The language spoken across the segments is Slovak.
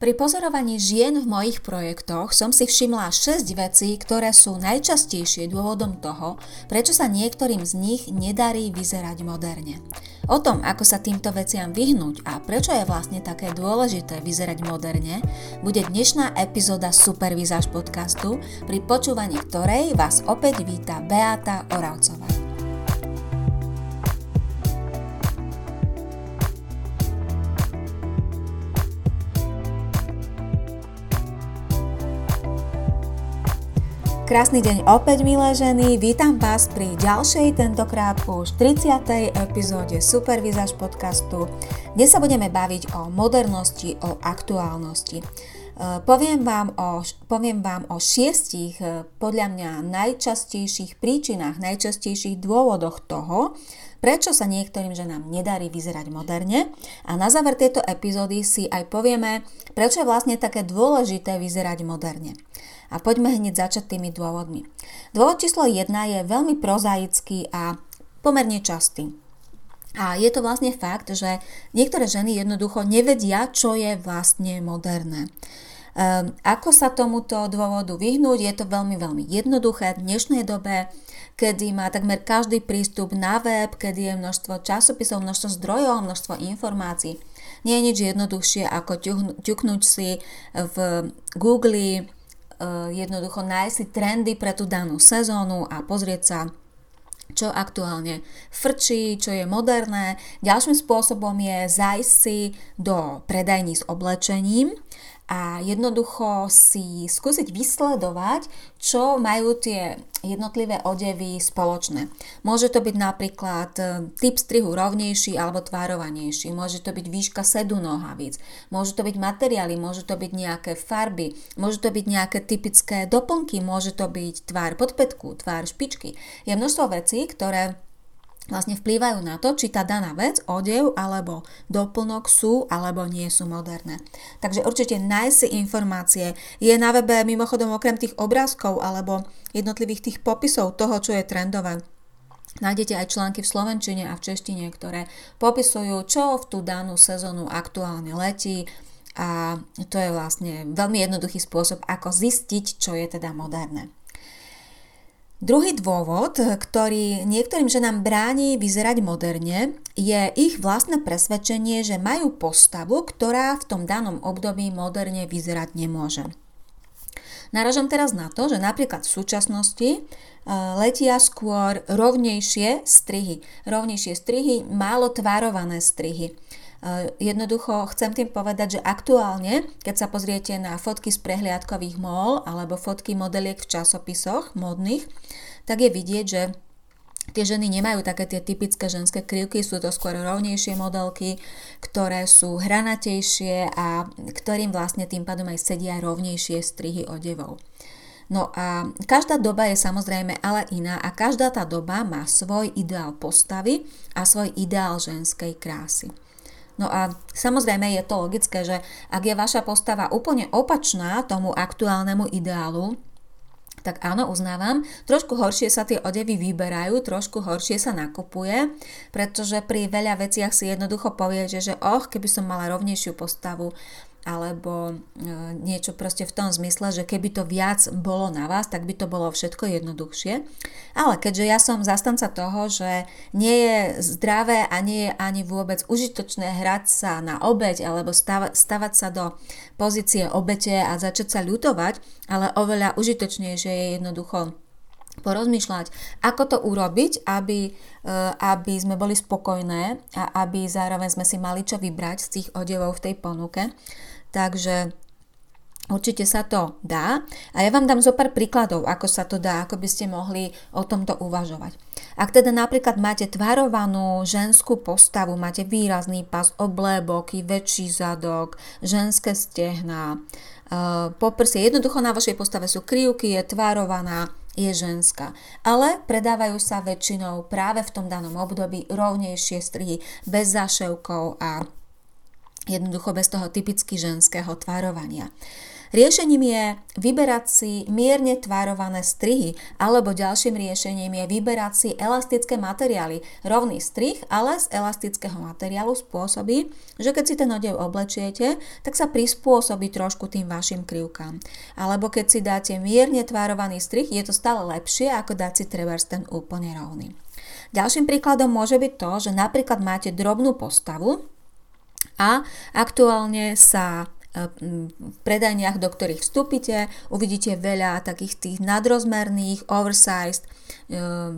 Pri pozorovaní žien v mojich projektoch som si všimla 6 vecí, ktoré sú najčastejšie dôvodom toho, prečo sa niektorým z nich nedarí vyzerať moderne. O tom, ako sa týmto veciam vyhnúť a prečo je vlastne také dôležité vyzerať moderne, bude dnešná epizóda Supervizáž podcastu, pri počúvaní ktorej vás opäť víta Beata Oravcová. Krásny deň opäť, milé ženy. Vítam vás pri ďalšej, tentokrát už 30. epizóde Supervizáž podcastu, kde sa budeme baviť o modernosti, o aktuálnosti. E, poviem vám o, poviem vám o šiestich, e, podľa mňa, najčastejších príčinách, najčastejších dôvodoch toho, prečo sa niektorým ženám nedarí vyzerať moderne a na záver tejto epizódy si aj povieme, prečo je vlastne také dôležité vyzerať moderne. A poďme hneď začať tými dôvodmi. Dôvod číslo 1 je veľmi prozaický a pomerne častý. A je to vlastne fakt, že niektoré ženy jednoducho nevedia, čo je vlastne moderné. Um, ako sa tomuto dôvodu vyhnúť? Je to veľmi, veľmi jednoduché. V dnešnej dobe, kedy má takmer každý prístup na web, kedy je množstvo časopisov, množstvo zdrojov, množstvo informácií, nie je nič jednoduchšie ako ťuknúť si v Google Eh, jednoducho nájsť si trendy pre tú danú sezónu a pozrieť sa, čo aktuálne frčí, čo je moderné. Ďalším spôsobom je zajsť si do predajní s oblečením a jednoducho si skúsiť vysledovať, čo majú tie jednotlivé odevy spoločné. Môže to byť napríklad e, typ strihu rovnejší alebo tvárovanejší, môže to byť výška sedu nohavíc, môžu to byť materiály, môžu to byť nejaké farby, môžu to byť nejaké typické doplnky, môže to byť tvár podpätku, tvár špičky. Je množstvo vecí, ktoré vlastne vplývajú na to, či tá daná vec, odev alebo doplnok sú alebo nie sú moderné. Takže určite nájsť si informácie. Je na webe mimochodom okrem tých obrázkov alebo jednotlivých tých popisov toho, čo je trendové. Nájdete aj články v slovenčine a v češtine, ktoré popisujú, čo v tú danú sezónu aktuálne letí, a to je vlastne veľmi jednoduchý spôsob, ako zistiť, čo je teda moderné. Druhý dôvod, ktorý niektorým ženám bráni vyzerať moderne, je ich vlastné presvedčenie, že majú postavu, ktorá v tom danom období moderne vyzerať nemôže. Naražam teraz na to, že napríklad v súčasnosti e, letia skôr rovnejšie strihy. Rovnejšie strihy, málo tvárované strihy. Eh, jednoducho chcem tým povedať, že aktuálne, keď sa pozriete na fotky z prehliadkových mol alebo fotky modeliek v časopisoch modných, tak je vidieť, že Tie ženy nemajú také tie typické ženské krivky, sú to skôr rovnejšie modelky, ktoré sú hranatejšie a ktorým vlastne tým pádom aj sedia rovnejšie strihy odevov. No a každá doba je samozrejme ale iná a každá tá doba má svoj ideál postavy a svoj ideál ženskej krásy. No a samozrejme je to logické, že ak je vaša postava úplne opačná tomu aktuálnemu ideálu, tak áno, uznávam, trošku horšie sa tie odevy vyberajú, trošku horšie sa nakupuje, pretože pri veľa veciach si jednoducho poviete, že och, keby som mala rovnejšiu postavu, alebo e, niečo proste v tom zmysle, že keby to viac bolo na vás, tak by to bolo všetko jednoduchšie. Ale keďže ja som zastanca toho, že nie je zdravé a nie je ani vôbec užitočné hrať sa na obeď alebo stavať sa do pozície obete a začať sa ľutovať, ale oveľa užitočnejšie je jednoducho porozmýšľať, ako to urobiť, aby, e, aby sme boli spokojné a aby zároveň sme si mali čo vybrať z tých odevov v tej ponuke. Takže Určite sa to dá a ja vám dám zo pár príkladov, ako sa to dá, ako by ste mohli o tomto uvažovať. Ak teda napríklad máte tvarovanú ženskú postavu, máte výrazný pas, oblébok, väčší zadok, ženské stehná, e, poprsie, jednoducho na vašej postave sú krivky, je tvarovaná, je ženská. Ale predávajú sa väčšinou práve v tom danom období rovnejšie strihy, bez zaševkov a jednoducho bez toho typicky ženského tvarovania. Riešením je vyberať si mierne tvarované strihy, alebo ďalším riešením je vyberať si elastické materiály. Rovný strih, ale z elastického materiálu spôsobí, že keď si ten odev oblečiete, tak sa prispôsobí trošku tým vašim krivkám. Alebo keď si dáte mierne tvarovaný strih, je to stále lepšie, ako dať si trebárs ten úplne rovný. Ďalším príkladom môže byť to, že napríklad máte drobnú postavu a aktuálne sa e, v predajniach, do ktorých vstúpite, uvidíte veľa takých tých nadrozmerných, oversized e,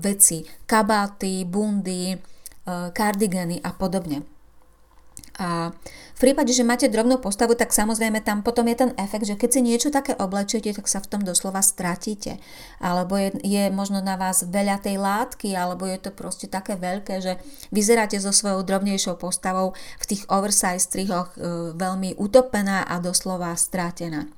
veci, kabáty, bundy, e, kardigeny a podobne. A v prípade, že máte drobnú postavu, tak samozrejme tam potom je ten efekt, že keď si niečo také oblečiete, tak sa v tom doslova stratíte. Alebo je, je možno na vás veľa tej látky, alebo je to proste také veľké, že vyzeráte so svojou drobnejšou postavou v tých oversize strihoch e, veľmi utopená a doslova stratená.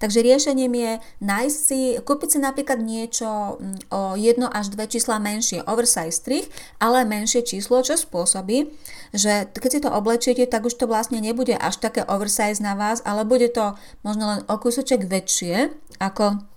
Takže riešením je nájsť si, kúpiť si napríklad niečo mm, o jedno až dve čísla menšie, oversize strih, ale menšie číslo, čo spôsobí, že keď si to oblečiete, tak už to vlastne nebude až také oversize na vás, ale bude to možno len o kúsoček väčšie ako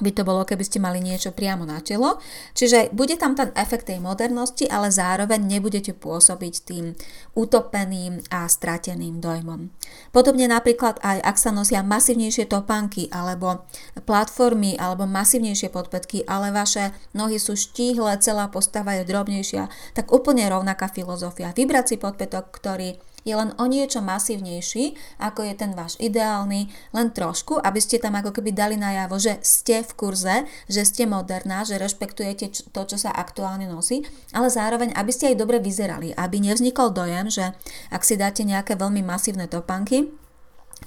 by to bolo, keby ste mali niečo priamo na telo. Čiže bude tam ten efekt tej modernosti, ale zároveň nebudete pôsobiť tým utopeným a strateným dojmom. Podobne napríklad aj ak sa nosia masívnejšie topánky alebo platformy alebo masívnejšie podpätky, ale vaše nohy sú štíhle, celá postava je drobnejšia, tak úplne rovnaká filozofia. Vybrať si podpätok, ktorý je len o niečo masívnejší, ako je ten váš ideálny, len trošku, aby ste tam ako keby dali najavo, že ste v kurze, že ste moderná, že rešpektujete to, čo sa aktuálne nosí, ale zároveň, aby ste aj dobre vyzerali, aby nevznikol dojem, že ak si dáte nejaké veľmi masívne topanky,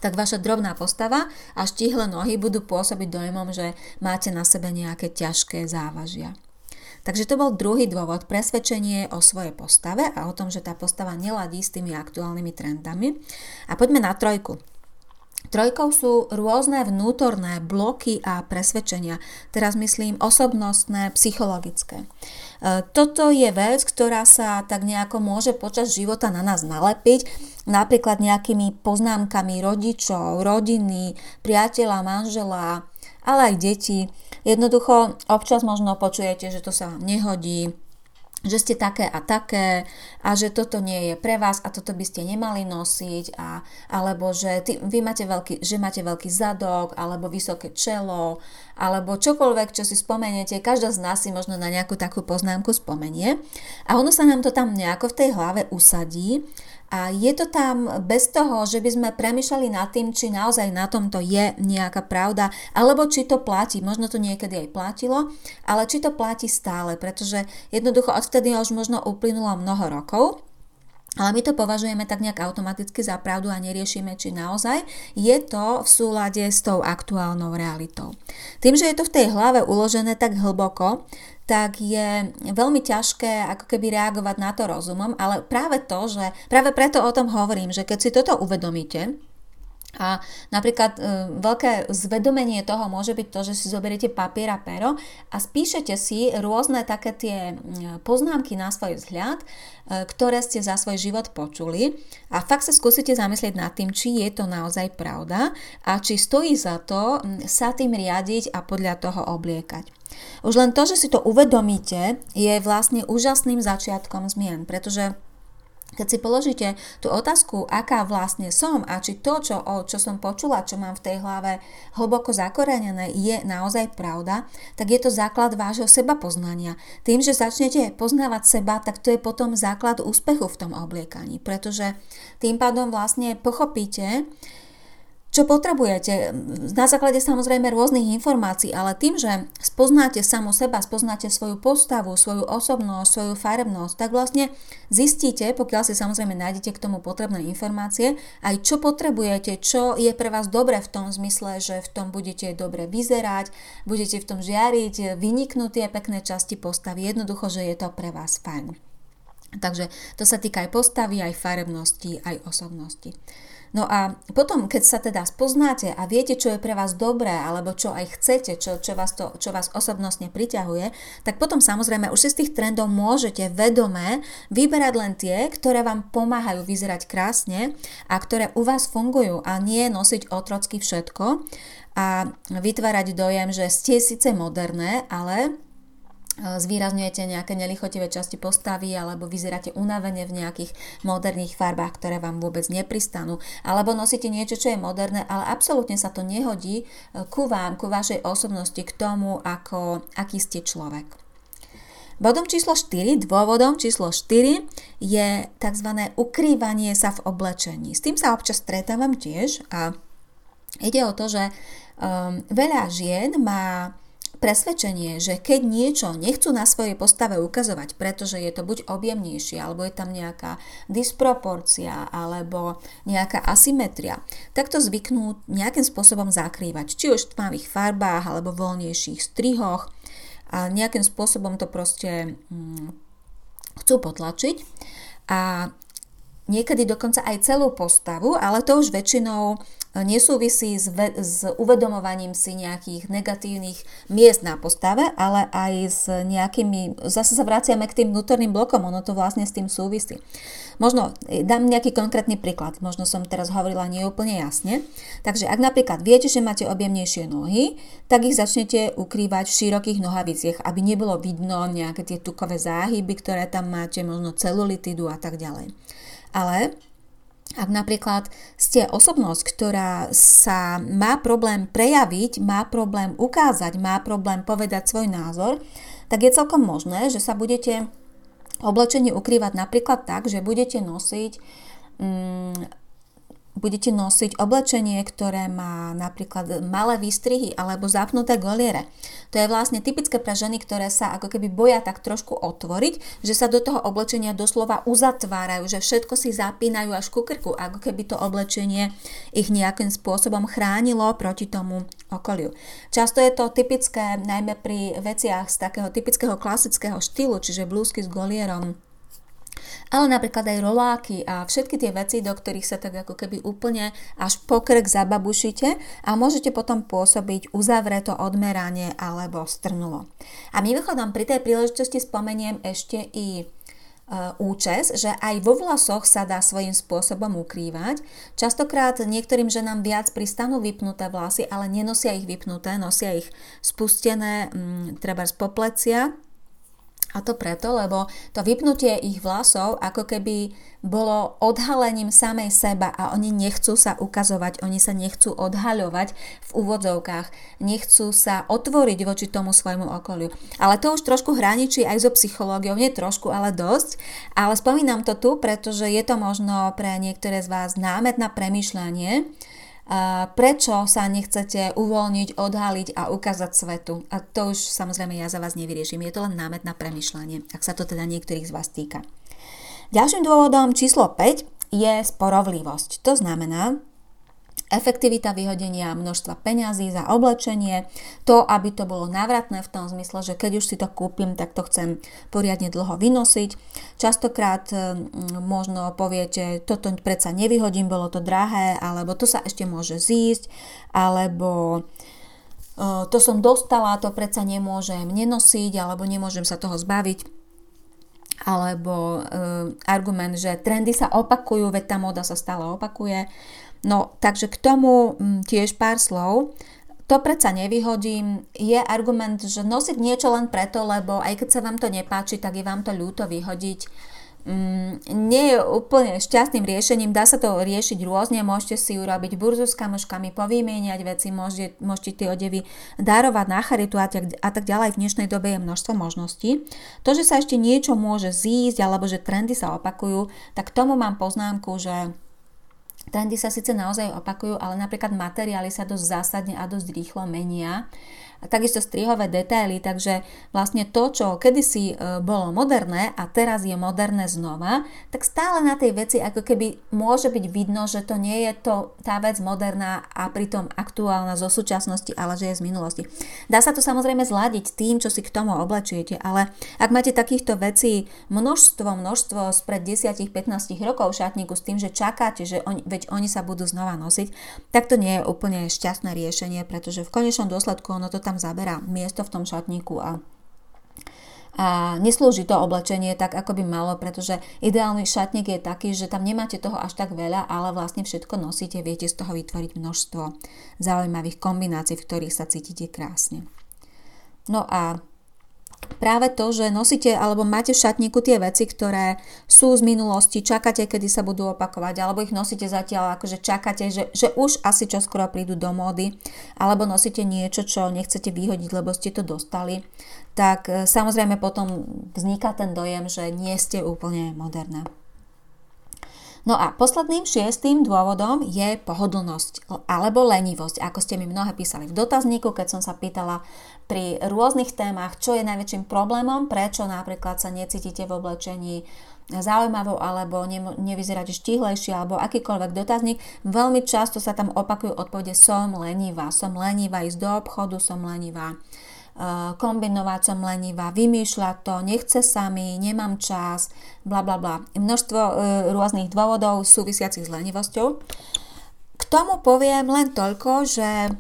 tak vaša drobná postava a štihle nohy budú pôsobiť dojmom, že máte na sebe nejaké ťažké závažia. Takže to bol druhý dôvod, presvedčenie o svojej postave a o tom, že tá postava neladí s tými aktuálnymi trendami. A poďme na trojku. Trojkou sú rôzne vnútorné bloky a presvedčenia. Teraz myslím osobnostné, psychologické. E, toto je vec, ktorá sa tak nejako môže počas života na nás nalepiť, napríklad nejakými poznámkami rodičov, rodiny, priateľa, manžela, ale aj deti. Jednoducho občas možno počujete, že to sa vám nehodí, že ste také a také a že toto nie je pre vás a toto by ste nemali nosiť a, alebo že ty, vy máte veľký, že máte veľký zadok alebo vysoké čelo alebo čokoľvek, čo si spomeniete, každá z nás si možno na nejakú takú poznámku spomenie. A ono sa nám to tam nejako v tej hlave usadí a je to tam bez toho, že by sme premyšľali nad tým, či naozaj na tomto je nejaká pravda, alebo či to platí. Možno to niekedy aj platilo, ale či to platí stále, pretože jednoducho odvtedy už možno uplynulo mnoho rokov ale my to považujeme tak nejak automaticky za pravdu a neriešime, či naozaj je to v súlade s tou aktuálnou realitou. Tým, že je to v tej hlave uložené tak hlboko, tak je veľmi ťažké ako keby reagovať na to rozumom, ale práve to, že práve preto o tom hovorím, že keď si toto uvedomíte, a napríklad e, veľké zvedomenie toho môže byť to, že si zoberiete papier a pero a spíšete si rôzne také tie poznámky na svoj vzhľad, e, ktoré ste za svoj život počuli a fakt sa skúsite zamyslieť nad tým, či je to naozaj pravda a či stojí za to sa tým riadiť a podľa toho obliekať. Už len to, že si to uvedomíte, je vlastne úžasným začiatkom zmien, pretože keď si položíte tú otázku, aká vlastne som a či to, čo, o, čo som počula, čo mám v tej hlave hlboko zakorenené, je naozaj pravda, tak je to základ vášho seba poznania. Tým, že začnete poznávať seba, tak to je potom základ úspechu v tom obliekaní, pretože tým pádom vlastne pochopíte, čo potrebujete. Na základe samozrejme rôznych informácií, ale tým, že spoznáte samo seba, spoznáte svoju postavu, svoju osobnosť, svoju farebnosť, tak vlastne zistíte, pokiaľ si samozrejme nájdete k tomu potrebné informácie, aj čo potrebujete, čo je pre vás dobre v tom zmysle, že v tom budete dobre vyzerať, budete v tom žiariť, vyniknú tie pekné časti postavy, jednoducho, že je to pre vás fajn. Takže to sa týka aj postavy, aj farebnosti, aj osobnosti. No a potom, keď sa teda spoznáte a viete, čo je pre vás dobré, alebo čo aj chcete, čo, čo, vás, to, čo vás osobnostne priťahuje, tak potom samozrejme už si z tých trendov môžete vedome vyberať len tie, ktoré vám pomáhajú vyzerať krásne a ktoré u vás fungujú a nie nosiť otrocky všetko a vytvárať dojem, že ste síce moderné, ale zvýrazňujete nejaké nelichotivé časti postavy alebo vyzeráte unavene v nejakých moderných farbách, ktoré vám vôbec nepristanú, alebo nosíte niečo, čo je moderné, ale absolútne sa to nehodí e, ku vám, ku vašej osobnosti, k tomu, ako, aký ste človek. Bodom číslo 4, dôvodom číslo 4 je tzv. ukrývanie sa v oblečení. S tým sa občas stretávam tiež a ide o to, že um, veľa žien má presvedčenie, že keď niečo nechcú na svojej postave ukazovať, pretože je to buď objemnejšie, alebo je tam nejaká disproporcia, alebo nejaká asymetria, tak to zvyknú nejakým spôsobom zakrývať. Či už v tmavých farbách, alebo voľnejších strihoch. A nejakým spôsobom to proste hm, chcú potlačiť. A niekedy dokonca aj celú postavu, ale to už väčšinou nesúvisí s, ve- s uvedomovaním si nejakých negatívnych miest na postave, ale aj s nejakými, zase sa vraciame k tým vnútorným blokom, ono to vlastne s tým súvisí. Možno e, dám nejaký konkrétny príklad, možno som teraz hovorila neúplne jasne. Takže ak napríklad viete, že máte objemnejšie nohy, tak ich začnete ukrývať v širokých nohaviciach, aby nebolo vidno nejaké tie tukové záhyby, ktoré tam máte, možno celulitidu a tak ďalej. Ale ak napríklad ste osobnosť, ktorá sa má problém prejaviť, má problém ukázať, má problém povedať svoj názor, tak je celkom možné, že sa budete oblečenie ukrývať napríklad tak, že budete nosiť mm, budete nosiť oblečenie, ktoré má napríklad malé výstrihy alebo zapnuté goliere. To je vlastne typické pre ženy, ktoré sa ako keby boja tak trošku otvoriť, že sa do toho oblečenia doslova uzatvárajú, že všetko si zapínajú až ku krku, ako keby to oblečenie ich nejakým spôsobom chránilo proti tomu okoliu. Často je to typické najmä pri veciach z takého typického klasického štýlu, čiže blúzky s golierom, ale napríklad aj roláky a všetky tie veci, do ktorých sa tak ako keby úplne až pokrk zababušite a môžete potom pôsobiť uzavreto odmeranie alebo strnulo. A mimochodom pri tej príležitosti spomeniem ešte i e, účes, že aj vo vlasoch sa dá svojím spôsobom ukrývať. Častokrát niektorým ženám viac pristanú vypnuté vlasy, ale nenosia ich vypnuté, nosia ich spustené, mm, treba z poplecia, a to preto, lebo to vypnutie ich vlasov ako keby bolo odhalením samej seba a oni nechcú sa ukazovať, oni sa nechcú odhaľovať v úvodzovkách, nechcú sa otvoriť voči tomu svojmu okoliu. Ale to už trošku hraničí aj so psychológiou, nie trošku, ale dosť. Ale spomínam to tu, pretože je to možno pre niektoré z vás námet na premyšľanie, prečo sa nechcete uvoľniť, odhaliť a ukázať svetu. A to už samozrejme ja za vás nevyrieším. Je to len námet na premyšľanie, ak sa to teda niektorých z vás týka. Ďalším dôvodom číslo 5 je sporovlivosť. To znamená, efektivita vyhodenia množstva peňazí za oblečenie, to, aby to bolo návratné v tom zmysle, že keď už si to kúpim, tak to chcem poriadne dlho vynosiť. Častokrát možno poviete, toto predsa nevyhodím, bolo to drahé, alebo to sa ešte môže zísť, alebo to som dostala, to predsa nemôžem nenosiť, alebo nemôžem sa toho zbaviť alebo e, argument, že trendy sa opakujú, veď tá móda sa stále opakuje. No, takže k tomu mm, tiež pár slov. To predsa nevyhodím. Je argument, že nosiť niečo len preto, lebo aj keď sa vám to nepáči, tak je vám to ľúto vyhodiť. Mm, nie je úplne šťastným riešením, dá sa to riešiť rôzne, môžete si urobiť burzu s kamoškami, povymieňať veci, môžete, môžete tie odevy darovať na charitu a tak, a tak ďalej. V dnešnej dobe je množstvo možností. To, že sa ešte niečo môže zísť alebo že trendy sa opakujú, tak k tomu mám poznámku, že Trendy sa síce naozaj opakujú, ale napríklad materiály sa dosť zásadne a dosť rýchlo menia. A takisto strihové detaily, takže vlastne to, čo kedysi e, bolo moderné a teraz je moderné znova, tak stále na tej veci ako keby môže byť vidno, že to nie je to, tá vec moderná a pritom aktuálna zo súčasnosti, ale že je z minulosti. Dá sa to samozrejme zladiť tým, čo si k tomu oblečiete, ale ak máte takýchto vecí množstvo, množstvo spred 10-15 rokov v šatníku s tým, že čakáte, že on, veď oni sa budú znova nosiť, tak to nie je úplne šťastné riešenie, pretože v konečnom dôsledku ono to tam zaberá miesto v tom šatníku a a neslúži to oblečenie tak, ako by malo, pretože ideálny šatník je taký, že tam nemáte toho až tak veľa, ale vlastne všetko nosíte, viete z toho vytvoriť množstvo zaujímavých kombinácií, v ktorých sa cítite krásne. No a práve to, že nosíte alebo máte v šatníku tie veci, ktoré sú z minulosti, čakáte, kedy sa budú opakovať, alebo ich nosíte zatiaľ, akože čakáte, že, že už asi čoskoro prídu do módy, alebo nosíte niečo, čo nechcete vyhodiť, lebo ste to dostali, tak e, samozrejme potom vzniká ten dojem, že nie ste úplne moderná. No a posledným šiestým dôvodom je pohodlnosť alebo lenivosť, ako ste mi mnohé písali v dotazníku, keď som sa pýtala pri rôznych témach, čo je najväčším problémom, prečo napríklad sa necítite v oblečení zaujímavo alebo ne, nevyzeráte štihlejšie alebo akýkoľvek dotazník, veľmi často sa tam opakujú odpovede som lenivá, som lenivá ísť do obchodu, som lenivá kombinovať som lenivá, vymýšľať to, nechce sa mi, nemám čas, bla bla bla. Množstvo e, rôznych dôvodov súvisiacich s lenivosťou. K tomu poviem len toľko, že e,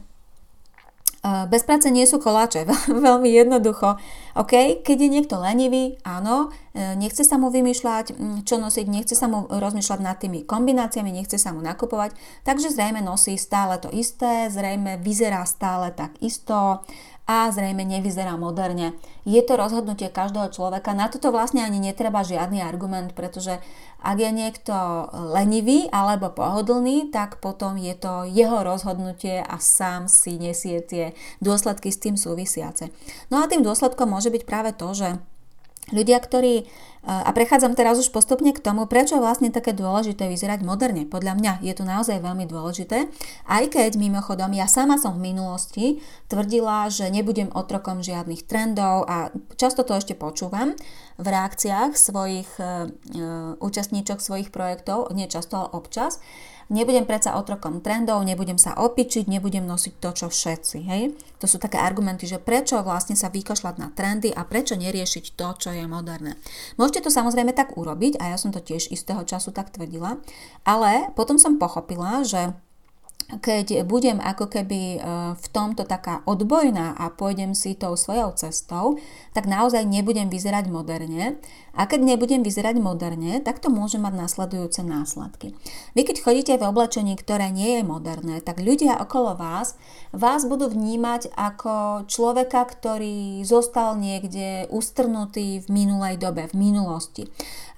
bez práce nie sú koláče, veľmi jednoducho. OK, keď je niekto lenivý, áno, nechce sa mu vymýšľať, čo nosiť, nechce sa mu rozmýšľať nad tými kombináciami, nechce sa mu nakupovať, takže zrejme nosí stále to isté, zrejme vyzerá stále tak isto, a zrejme nevyzerá moderne. Je to rozhodnutie každého človeka. Na toto vlastne ani netreba žiadny argument, pretože ak je niekto lenivý alebo pohodlný, tak potom je to jeho rozhodnutie a sám si nesie tie dôsledky s tým súvisiace. No a tým dôsledkom môže byť práve to, že ľudia, ktorí a prechádzam teraz už postupne k tomu, prečo je vlastne také dôležité vyzerať moderne. Podľa mňa je to naozaj veľmi dôležité, aj keď mimochodom ja sama som v minulosti tvrdila, že nebudem otrokom žiadnych trendov a často to ešte počúvam v reakciách svojich e účastníčok svojich projektov, nie často, ale občas, Nebudem predsa otrokom trendov, nebudem sa opičiť, nebudem nosiť to, čo všetci. Hej? To sú také argumenty, že prečo vlastne sa vykašľať na trendy a prečo neriešiť to, čo je moderné. Môžete to samozrejme tak urobiť a ja som to tiež istého času tak tvrdila, ale potom som pochopila, že keď budem ako keby e, v tomto taká odbojná a pôjdem si tou svojou cestou, tak naozaj nebudem vyzerať moderne. A keď nebudem vyzerať moderne, tak to môže mať následujúce následky. Vy keď chodíte v oblečení, ktoré nie je moderné, tak ľudia okolo vás vás budú vnímať ako človeka, ktorý zostal niekde ustrnutý v minulej dobe, v minulosti.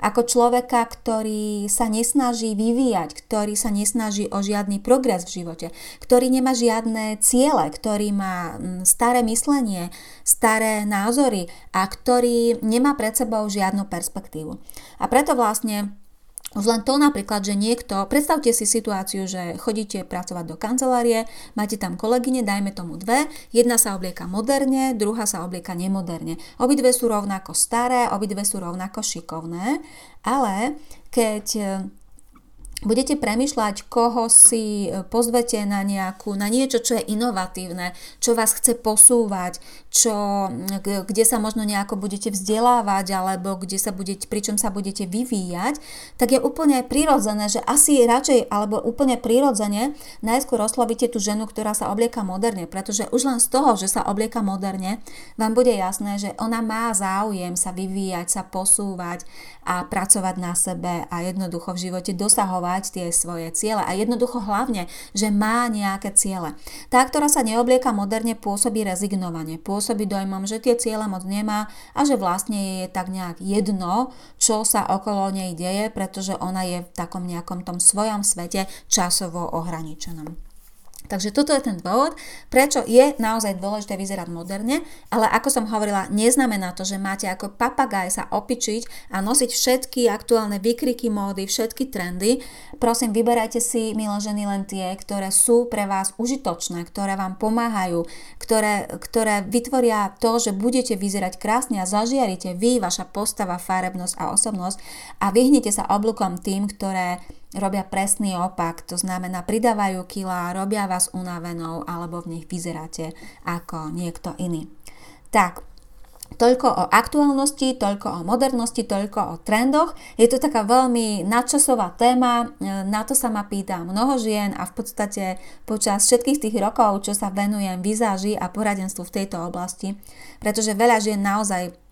Ako človeka, ktorý sa nesnaží vyvíjať, ktorý sa nesnaží o žiadny progres v živote, ktorý nemá žiadne ciele, ktorý má mm, staré myslenie, staré názory a ktorý nemá pred sebou žiadnu perspektívu. A preto vlastne už len to napríklad, že niekto, predstavte si situáciu, že chodíte pracovať do kancelárie, máte tam kolegyne, dajme tomu dve, jedna sa oblieka moderne, druhá sa oblieka nemoderne. Obidve sú rovnako staré, obidve sú rovnako šikovné, ale keď budete premyšľať, koho si e, pozvete na nejakú, na niečo, čo je inovatívne, čo vás chce posúvať, čo, kde sa možno nejako budete vzdelávať, alebo kde sa budete, pričom sa budete vyvíjať, tak je úplne prirodzené, že asi radšej, alebo úplne prirodzene najskôr oslovíte tú ženu, ktorá sa oblieka moderne, pretože už len z toho, že sa oblieka moderne, vám bude jasné, že ona má záujem sa vyvíjať, sa posúvať a pracovať na sebe a jednoducho v živote dosahovať dosahovať tie svoje ciele a jednoducho hlavne, že má nejaké ciele. Tá, ktorá sa neoblieka moderne, pôsobí rezignovanie, pôsobí dojmom, že tie ciele moc nemá a že vlastne je tak nejak jedno, čo sa okolo nej deje, pretože ona je v takom nejakom tom svojom svete časovo ohraničenom. Takže toto je ten dôvod, prečo je naozaj dôležité vyzerať moderne, ale ako som hovorila, neznamená to, že máte ako papagaj sa opičiť a nosiť všetky aktuálne vykriky módy, všetky trendy. Prosím, vyberajte si, milé ženy, len tie, ktoré sú pre vás užitočné, ktoré vám pomáhajú, ktoré, ktoré vytvoria to, že budete vyzerať krásne a zažiarite vy, vaša postava, farebnosť a osobnosť a vyhnite sa oblúkom tým, ktoré robia presný opak, to znamená pridávajú kila, robia vás unavenou alebo v nich vyzeráte ako niekto iný. Tak, Toľko o aktuálnosti, toľko o modernosti, toľko o trendoch. Je to taká veľmi nadčasová téma, na to sa ma pýta mnoho žien a v podstate počas všetkých tých rokov, čo sa venujem vizáži a poradenstvu v tejto oblasti, pretože veľa žien naozaj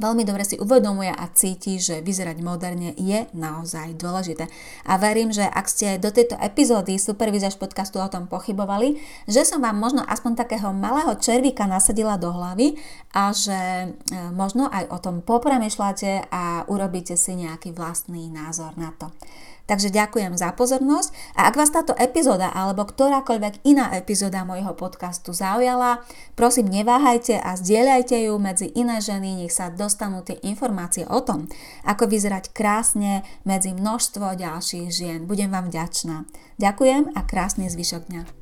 veľmi dobre si uvedomuje a cíti, že vyzerať moderne je naozaj dôležité. A verím, že ak ste do tejto epizódy Supervizáž podcastu o tom pochybovali, že som vám možno aspoň takého malého červíka nasadila do hlavy a že e, možno aj o tom popremýšľate a urobíte si nejaký vlastný názor na to. Takže ďakujem za pozornosť a ak vás táto epizóda alebo ktorákoľvek iná epizóda mojho podcastu zaujala, prosím neváhajte a zdieľajte ju medzi iné ženy, nech sa dostanú tie informácie o tom, ako vyzerať krásne medzi množstvo ďalších žien. Budem vám vďačná. Ďakujem a krásny zvyšok dňa.